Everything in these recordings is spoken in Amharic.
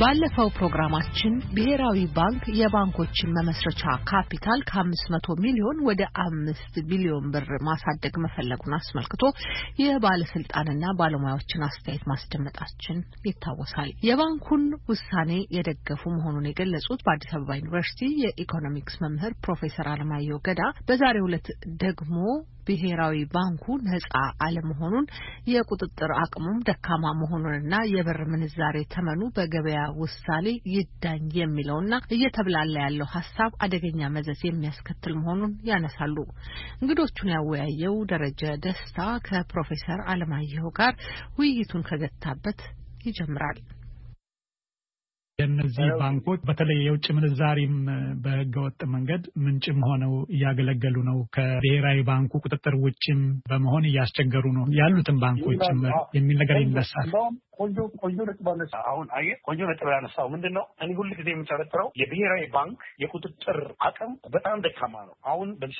ባለፈው ፕሮግራማችን ብሔራዊ ባንክ የባንኮችን መመስረቻ ካፒታል ከ500 ሚሊዮን ወደ አምስት ቢሊዮን ብር ማሳደግ መፈለጉን አስመልክቶ የባለስልጣንና ባለሙያዎችን አስተያየት ማስደመጣችን ይታወሳል። የባንኩን ውሳኔ የደገፉ መሆኑን የገለጹት በአዲስ አበባ ዩኒቨርሲቲ የኢኮኖሚክስ መምህር ፕሮፌሰር አለማየሁ ገዳ በዛሬው ዕለት ደግሞ ብሔራዊ ባንኩ ነጻ አለመሆኑን የቁጥጥር አቅሙም ደካማ መሆኑንና የብር ምንዛሬ ተመኑ በገበያ ውሳኔ ይዳኝ የሚለውና እየተብላላ ያለው ሀሳብ አደገኛ መዘዝ የሚያስከትል መሆኑን ያነሳሉ። እንግዶቹን ያወያየው ደረጀ ደስታ ከፕሮፌሰር አለማየሁ ጋር ውይይቱን ከገታበት ይጀምራል። የእነዚህ ባንኮች በተለይ የውጭ ምንዛሪም በህገወጥ መንገድ ምንጭም ሆነው እያገለገሉ ነው። ከብሔራዊ ባንኩ ቁጥጥር ውጭም በመሆን እያስቸገሩ ነው ያሉትን ባንኮች ጭምር የሚል ነገር ይነሳል። ቆንጆ ቆንጆ ነጥብ አነሳ። አሁን አየህ ቆንጆ ነጥብ ያነሳው ምንድን ነው? እኔ ሁል ጊዜ የምጠረጥረው የብሔራዊ ባንክ የቁጥጥር አቅም በጣም ደካማ ነው። አሁን በዚህ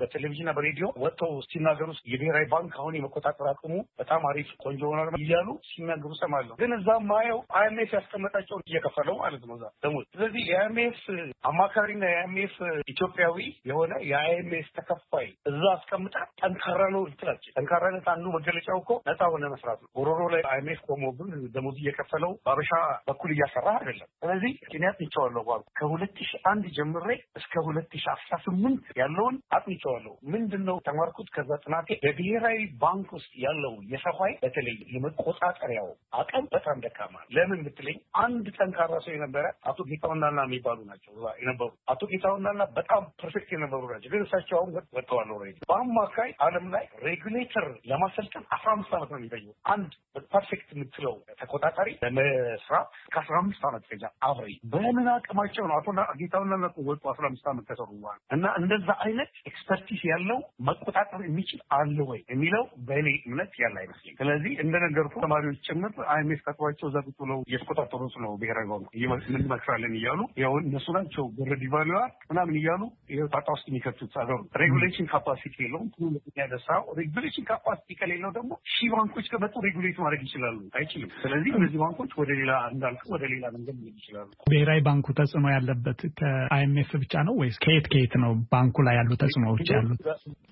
በቴሌቪዥንና በሬዲዮ ወጥተው ሲናገሩ የብሔራዊ ባንክ አሁን የመቆጣጠር አቅሙ በጣም አሪፍ ቆንጆ ሆኗል እያሉ ሲናገሩ ሰማለሁ። ግን እዛ ማየው አይኤምኤፍ ያስቀመጣቸውን እየከፈለው ማለት ነው እዛ ደግሞ። ስለዚህ የአይኤምኤፍ አማካሪና የአይኤምኤፍ ኢትዮጵያዊ የሆነ የአይኤምኤፍ ተከፋይ እዛ አስቀምጣ ጠንካራ ነው ልትላች። ጠንካራነት አንዱ መገለጫው እኮ ነፃ ሆነ መስራት ነው። ጎሮሮ ላይ አይኤምኤፍ ቆሞብን ደሞዝ እየከፈለው በአበሻ በኩል እያሰራ አይደለም። ስለዚህ ምክንያት ይቸዋለሁ ባንኩ ከሁለት ሺ አንድ ጀምሬ እስከ ሁለት ሺ አስራ ስምንት ያለውን አጥንቸዋለሁ። ምንድን ነው ተማርኩት ከዛ ጥናቴ በብሔራዊ ባንክ ውስጥ ያለው የሰው ኃይል በተለይ የመቆጣጠሪያው አቅም በጣም ደካማ። ለምን ብትለኝ አንድ ጠንካራ ሰው የነበረ አቶ ጌታውናና የሚባሉ ናቸው የነበሩ። አቶ ጌታውናና በጣም perfect የነበሩ ናቸው። ግን እሳቸው አሁን ወጥተዋል። በአማካይ ዓለም ላይ regulator ለማሰልጠን አስራ አምስት ዓመት ነው የሚጠየው አንድ perfect የምትለው ተቆጣጣሪ ለመስራት ከአስራ አምስት ዓመት ገዛ አብሬ በምን አቅማቸው ነው አቶ ጌታውና ወጡ አስራ አምስት ዓመት ከሰሩ እና እንደዛ አይነት expertise ያለው መቆጣጠር የሚችል አለ ወይ የሚለው በእኔ እምነት ያለ አይመስለኝ። ስለዚህ እንደነገርኩ ተማሪዎች ጭምር IMF ቀጥሯቸው እዛ ቁጭ እየተቆጣጠሩት ነው። ብሔራዊ ባንኩ እንመክራለን እያሉ ያው እነሱ ናቸው ብር devalue አርጉ ምናምን እያሉ ጣጣ ውስጥ የሚከቱት አገሩ regulation capacity የለውም። ያደሳው regulation capacity ከሌለው ደግሞ ሺህ ባንኮች ከመጡ regulate ማድረግ ይችላሉ አይችልም። ስለዚህ እነዚህ ባንኮች ወደ ሌላ እንዳልኩ ወደ ሌላ መንገድ ሊሄድ ይችላሉ። ብሔራዊ ባንኩ ተጽዕኖ ያለበት ከ IMF ብቻ ነው ወይስ ከየት ከየት ነው ባንኩ ላይ ያሉ ተጽዕኖዎች ያሉት?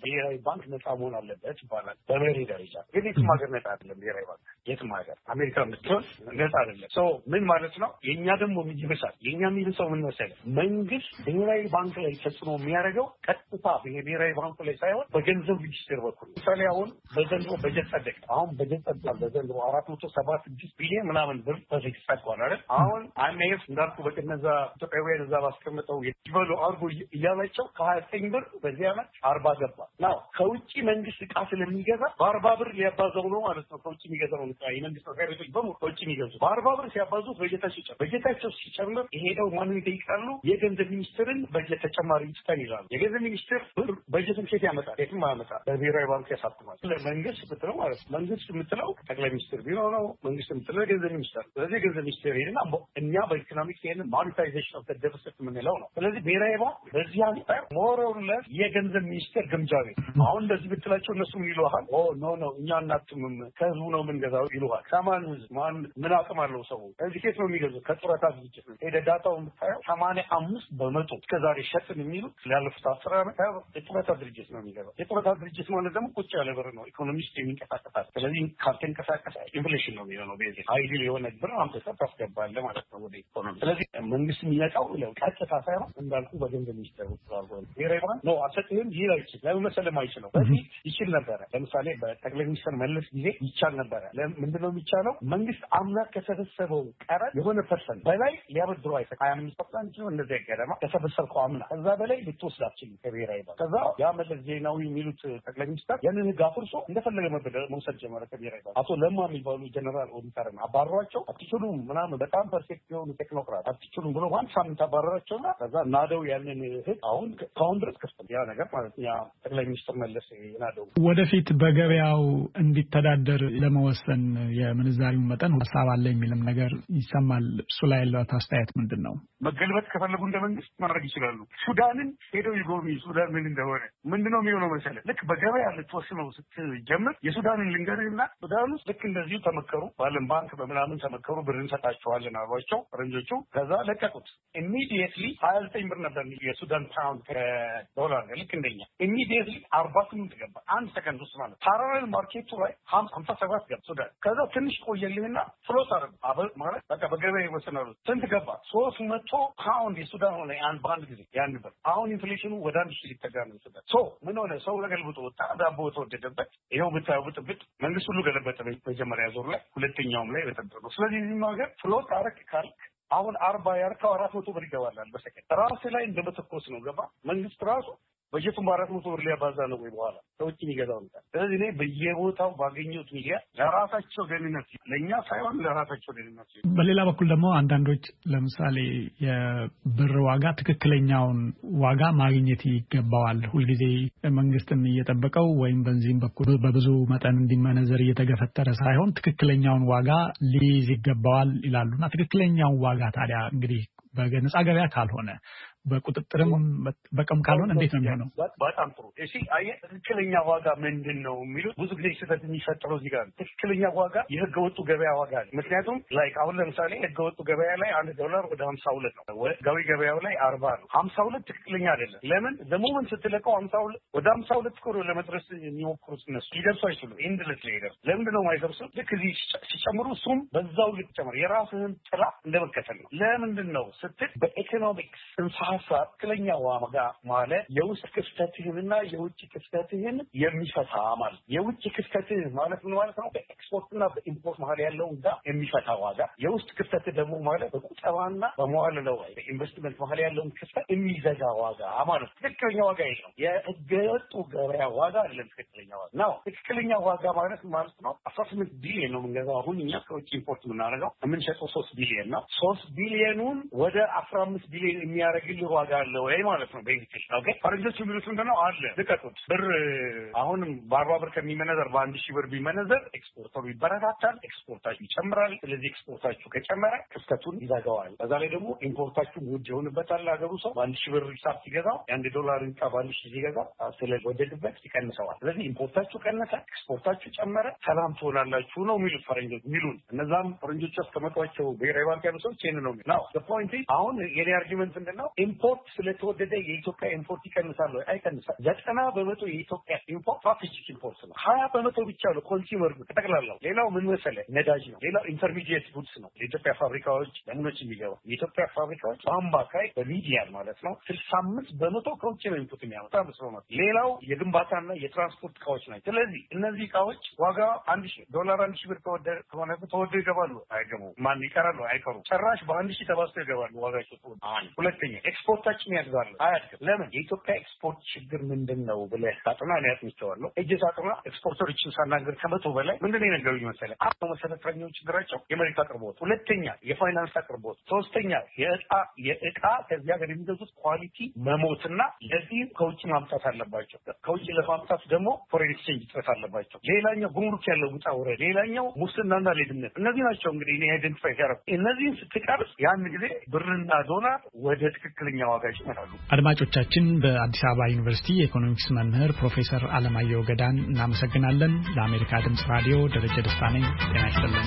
ብሔራዊ ባንክ ነጻ መሆን አለበት ይባላል በ theory ደረጃ። ግን የትም ሀገር ነጻ አይደለም ብሔራዊ ባንክ የትም ሀገር አሜሪካ ምትሆን ነጻ አይደለም። ሰው ምን ማለት ነው? የእኛ ደግሞ ይብሳል። የእኛ የሚብሰው ምን መሰለህ? መንግስት ብሔራዊ ባንክ ላይ ተጽዕኖ የሚያደርገው ቀጥታ ብሔራዊ ባንኩ ላይ ሳይሆን በገንዘብ ሚኒስቴር በኩል ምሳሌ አሁን በዘንድሮ በጀት ጸደቅ አሁን በጀት ጸድቋል። በዘንድሮ አራት መቶ ሰባ ስድስት ቢሊዮን ምናምን ብር በፊት ጸድቋል አይደል? አሁን አይኤምኤፍ እንዳልኩ በቅነዛ ኢትዮጵያውያን እዛ ባስቀምጠው ይበሉ አርጎ እያላቸው ከሀያ ዘጠኝ ብር በዚህ ዓመት አርባ ገባ ናው ከውጭ መንግስት እቃ ስለሚገዛ በአርባ ብር ሊያባዘው ነው ማለት ነው። ከውጭ የሚገዛውን እቃ የመንግስት መስሪያ ቤቶች በሙሉ ከውጭ የሚገዙ በአርባ ብር ሲያባዙት በጀታቸው ይጨምር በጀታቸው ሲጨምር ሄደው ማንን ይጠይቃሉ? የገንዘብ ሚኒስትርን በጀት ተጨማሪ ይስጠን ይላሉ። የገንዘብ ሚኒስትር ብር በጀትን ከየት ያመጣል? የትም ያመጣል። በብሔራዊ ባንክ ያሳትማል። መንግስት ምትለው ማለት ነው። መንግስት የምትለው ጠቅላይ ሚኒስትር ቢሮ ነው። መንግስት የምትለው የገንዘብ ሚኒስትር። ስለዚህ የገንዘብ ሚኒስትር ሄድና እኛ በኢኮኖሚክስ ይህንን monetization of deficit የምንለው ነው። ስለዚህ ብሔራዊ ባንክ በዚህ አንጻር more or less የገንዘብ ሚኒስቴር ግምጃ ቤት አሁን እንደዚህ ብትላቸው እነሱ ይሉሃል፣ no no እኛ እናትምም ከህዝቡ ነው የምንገዛው ይሉሃል። ከማን ህዝብ ማን ምን አቅም አለው ሰው? እዚህ ኬት ነው የሚገዙት? ከጡረታ ድርጅት ነው። ሄደ data ው የምታየው ሰማንያ አምስት በመቶ እስከዛሬ ሸጥን የሚሉት ላለፉት አስር ዓመት የጡረታ ድርጅት ነው የሚገዛው። የጡረታ ድርጅት ማለት ደግሞ ቁጭ ያለ ብር ነው፣ ኢኮኖሚ ውስጥ የማይንቀሳቀስ። ስለዚህ ካልተንቀሳቀሰ inflation ነው የሚሆነው። basically idle የሆነ ብር አምጥተህ ታስገባለህ ማለት ነው ወደ ኢኮኖሚ። ስለዚህ መንግስት የሚመጣው ቀጥታ ሳይሆን እንዳልኩ በገንዘብ ሚኒስቴር ውስጥ ብሔራዊ ባንክ ነው አልሰጥህም ይል አይችል ለምን መሰለህ አይችለው በፊት ይችል ነበረ። ለምሳሌ በጠቅላይ ሚኒስትር መለስ ጊዜ ይቻል ነበረ። ምንድነው የሚቻለው? መንግስት አምና ከሰበሰበው ቀረጥ የሆነ percent በላይ ሊያበድሮ አይሰጥ ሀያ አምስት percent ሲሆን እንደዚያ ገደማ ከሰበሰብከው አምና ከዛ በላይ ልትወስድ አትችልም ከብሔራዊ ባንክ። ከዛ ያ መለስ ዜናዊ የሚሉት ጠቅላይ ሚኒስትር ያንን ህግ አፍርሶ እንደፈለገ መውሰድ ጀመረ ከብሔራዊ ባንክ። አቶ ለማ የሚባሉ general auditor ን አባረሯቸው። አትችሉም ምናምን በጣም perfect የሆኑ technocrat አትችሉም ብሎ በአንድ ሳምንት አባረራቸውና ከዛ ናደው ያንን ህግ አሁን ከአሁን ድረስ ከፍተ ያ ነገር ማለት ያ ጠቅላይ ሚኒስትር መለስ ናደው ወደፊት በገበያው እንዲተዳደር ለመወሰን የምንዛሪውን መጠን ሀሳብ አለ የሚልም ነገር ይሰማል። እሱ ላይ ያለው አስተያየት ምንድን ነው? መገልበጥ ከፈለጉ እንደ መንግስት ማድረግ ይችላሉ። ሱዳንን ሄደው ይጎብኙ። ሱዳን ምን እንደሆነ ምንድን ነው የሚሆነው መሰለህ? ልክ በገበያ ልትወስነው ስትጀምር የሱዳንን ልንገርህና ሱዳን ውስጥ ልክ እንደዚሁ ተመ ተመከሩ፣ በዓለም ባንክ በምናምን ተመከሩ፣ ብር እንሰጣቸዋለን አሏቸው ፈረንጆቹ። ከዛ ለቀቁት። immediately ሀያ ዘጠኝ ብር ነበር የሱዳን ፓውንድ ከዶላር ልክ እንደኛ። immediately አርባ ስምንት ገባ አንድ ሰከንድ ውስጥ ማለት parallel market ኡ ላይ ሀምሳ ሰባት ገባ ሱዳን። ከዛ ትንሽ ቆየልህና float አረግ ማለት በቃ በገበያ ይወሰናሉ። ስንት ገባ? ሶስት መቶ ፓውንድ የሱዳን ሆነ አንድ በአንድ ጊዜ ያን ብር። አሁን inflation ኑ ወደ አንድ ሺህ ሊጠጋ ነው ሱዳን። so ምን ሆነ? ሰው ለገልብጦ ወጣ፣ ዳቦ ተወደደበት። ይኸው ብታየው ብጥብጥ መንግስት ሁሉ ገለበጠ። መጀመሪያ ዞር ላይ ሁለተኛውም ላይ በጠበጥ ነው። ስለዚህ እዚህም ሀገር float አረግ ካልክ አሁን አርባ ያርከው አራት መቶ ብር ይገባላል በሰከንድ ራስ ላይ እንደመተኮስ ነው። ገባ መንግስት ራሱ በጀቱን በአራት መቶ ብር ሊያባዛ ነው ወይ በኋላ ሰዎች የሚገዛው ነበር። ስለዚህ እኔ በየቦታው ባገኘሁት ሚዲያ ለራሳቸው ደህንነት ለእኛ ሳይሆን ለራሳቸው ደህንነት። በሌላ በኩል ደግሞ አንዳንዶች ለምሳሌ የብር ዋጋ ትክክለኛውን ዋጋ ማግኘት ይገባዋል፣ ሁልጊዜ መንግስትም እየጠበቀው ወይም በዚህም በኩል በብዙ መጠን እንዲመነዘር እየተገፈተረ ሳይሆን ትክክለኛውን ዋጋ ሊይዝ ይገባዋል ይላሉና ትክክለኛውን ዋጋ ታዲያ እንግዲህ በነጻ ገበያ ካልሆነ በቁጥጥርም በቀም ካልሆነ እንዴት ነው የሚሆነው? በጣም ጥሩ። እሺ አየህ፣ ትክክለኛ ዋጋ ምንድን ነው የሚሉት ብዙ ጊዜ ስህተት የሚፈጠረው እዚህ ጋር ትክክለኛ ዋጋ የህገ ወጡ ገበያ ዋጋ ነው። ምክንያቱም like አሁን ለምሳሌ ህገ ወጡ ገበያ ላይ አንድ ዶላር ወደ ሀምሳ ሁለት ነው፣ ህጋዊ ገበያው ላይ አርባ ነው። ሀምሳ ሁለት ትክክለኛ አይደለም። ለምን the moment ስትለቀው ሀምሳ ሁለት ወደ ሀምሳ ሁለት ኮሮ ለመድረስ የሚሞክሩት እነሱ ሊደርሱ አይችሉም። endlessly ለምንድን ነው የማይደርሱ? ልክ እዚህ ሲጨምሩ እሱም በዛው ልክ ጨምር። የራስህን ጥላ እንደመከተል ነው። ለምንድን ነው ስትል በኢኮኖሚክስ ሀሳብ ትክክለኛ ዋጋ ማለት የውስጥ ክፍተትህንና የውጭ ክፍተትህን የሚፈታ ማለት የውጭ ክፍተትህ ማለት ምን ማለት ነው? በ export ና በ import መሀል ያለውን gap የሚፈታ ዋጋ። የውስጥ ክፍተትህ ደግሞ ማለት በቁጠባና በመዋለ ንዋይ በኢንቨስትመንት መሀል ያለውን ክፍተት የሚዘጋ ዋጋ ማለት ትክክለኛ ዋጋ ይሄ ነው። የህገወጡ ገበያ ዋጋ አይደለም ትክክለኛ ዋጋ ነው። ትክክለኛ ዋጋ ማለት ማለት ነው አስራ ስምንት ቢሊዮን ነው የምንገዛው አሁን እኛ ከውጭ import የምናደርገው የምንሸጠው ሶስት ቢሊዮን ነው። ሶስት ቢሊዮኑን ወደ አስራ አምስት ቢሊዮን የሚያደርግልህ ዋጋ አለ ወይ ማለት ነው። basically okay። ፈረንጆች የሚሉት ምንድን ነው አለ ልቀቁት። ብር አሁንም በአርባ ብር ከሚመነዘር በአንድ ሺህ ብር ቢመነዘር exporter ኡ ይበረታታል፣ ኤክስፖርታችሁ ይጨምራል። ስለዚህ ኤክስፖርታችሁ ከጨመረ ክፍተቱን ይዘጋዋል። በዛ ላይ ደግሞ import አችሁ ውድ ይሆንበታል። ሀገሩ ሰው በአንድ ሺህ ብር ሂሳብ ሲገዛው የአንድ ዶላር ዕቃ በአንድ ሺህ ሲገዛ ስለወደድበት ይቀንሰዋል። ስለዚህ import አችሁ ቀነሰ፣ ኤክስፖርታችሁ ጨመረ፣ ሰላም ትሆናላችሁ ነው የሚሉት ፈረንጆች የሚሉን። እነዛም ፈረንጆች ያስቀመጧቸው ብሔራዊ ባንክ ያሉ ሰዎች ይህን ነው የሚሉት። አሁን የኔ argument ምንድን ነው import ስለተወደደ የኢትዮጵያ import ይቀንሳል ወይ? አይቀንሳል። ዘጠና በመቶ የኢትዮጵያ import strategic import ነው። ሀያ በመቶ ብቻ ነው consumer good ጠቅላላው። ሌላው ምን መሰለህ ነዳጅ ነው። ሌላው intermediate goods ነው። የኢትዮጵያ ፋብሪካዎች ለምኖች የሚገባ የኢትዮጵያ ፋብሪካዎች በአማካይ በ median ማለት ነው ስልሳ አምስት በመቶ ከውጭ input የሚያመጣ ምስሎ ነው። ሌላው የግንባታና የትራንስፖርት እቃዎች ናቸው። ስለዚህ እነዚህ እቃዎች ዋጋ አንድ ሺህ ዶላር አንድ ሺህ ብር ከሆነ ተወደው ይገባሉ። አይገቡ ማን ይቀራሉ? አይቀሩም። ጭራሽ በአንድ ሺህ ተባዝተው ይገባሉ። ዋጋቸው ሁለተኛ ኤክስፖርታችን ያድጋሉ። አያድግም። ለምን? የኢትዮጵያ ኤክስፖርት ችግር ምንድን ነው ብለህ ሳጥና እኔ አጥንቼዋለሁ። እጅ ሳጥና exporter ኦችን ሳናገር ከመቶ በላይ ምንድን ነው የነገሩኝ መሰለህ? አቶ መሰረታኛው ችግራቸው የመሬት አቅርቦት፣ ሁለተኛ የፋይናንስ አቅርቦት፣ ሶስተኛ የእቃ የእቃ ከዚህ ሀገር የሚገዙት quality መሞትና ለዚህም ከውጭ ማምጣት አለባቸው። ከውጭ ለማምጣት ደግሞ foreign exchange ጥረት አለባቸው። ሌላኛው ጉምሩክ ያለው ውጣ ውረድ፣ ሌላኛው ሙስናና ሌብነት። እነዚህ ናቸው እንግዲህ identify ያደረኩ። እነዚህን ስትቀርስ ያን ጊዜ ብርና ዶላር ወደ ትክክለኛ ዋጋ ይጨምራሉ። አድማጮቻችን በአዲስ አበባ ዩኒቨርሲቲ የኢኮኖሚክስ መምህር ፕሮፌሰር አለማየሁ ገዳን እናመሰግናለን። ለአሜሪካ ድምፅ ራዲዮ ደረጀ ደስታ ነኝ። ጤና ይስጥልን።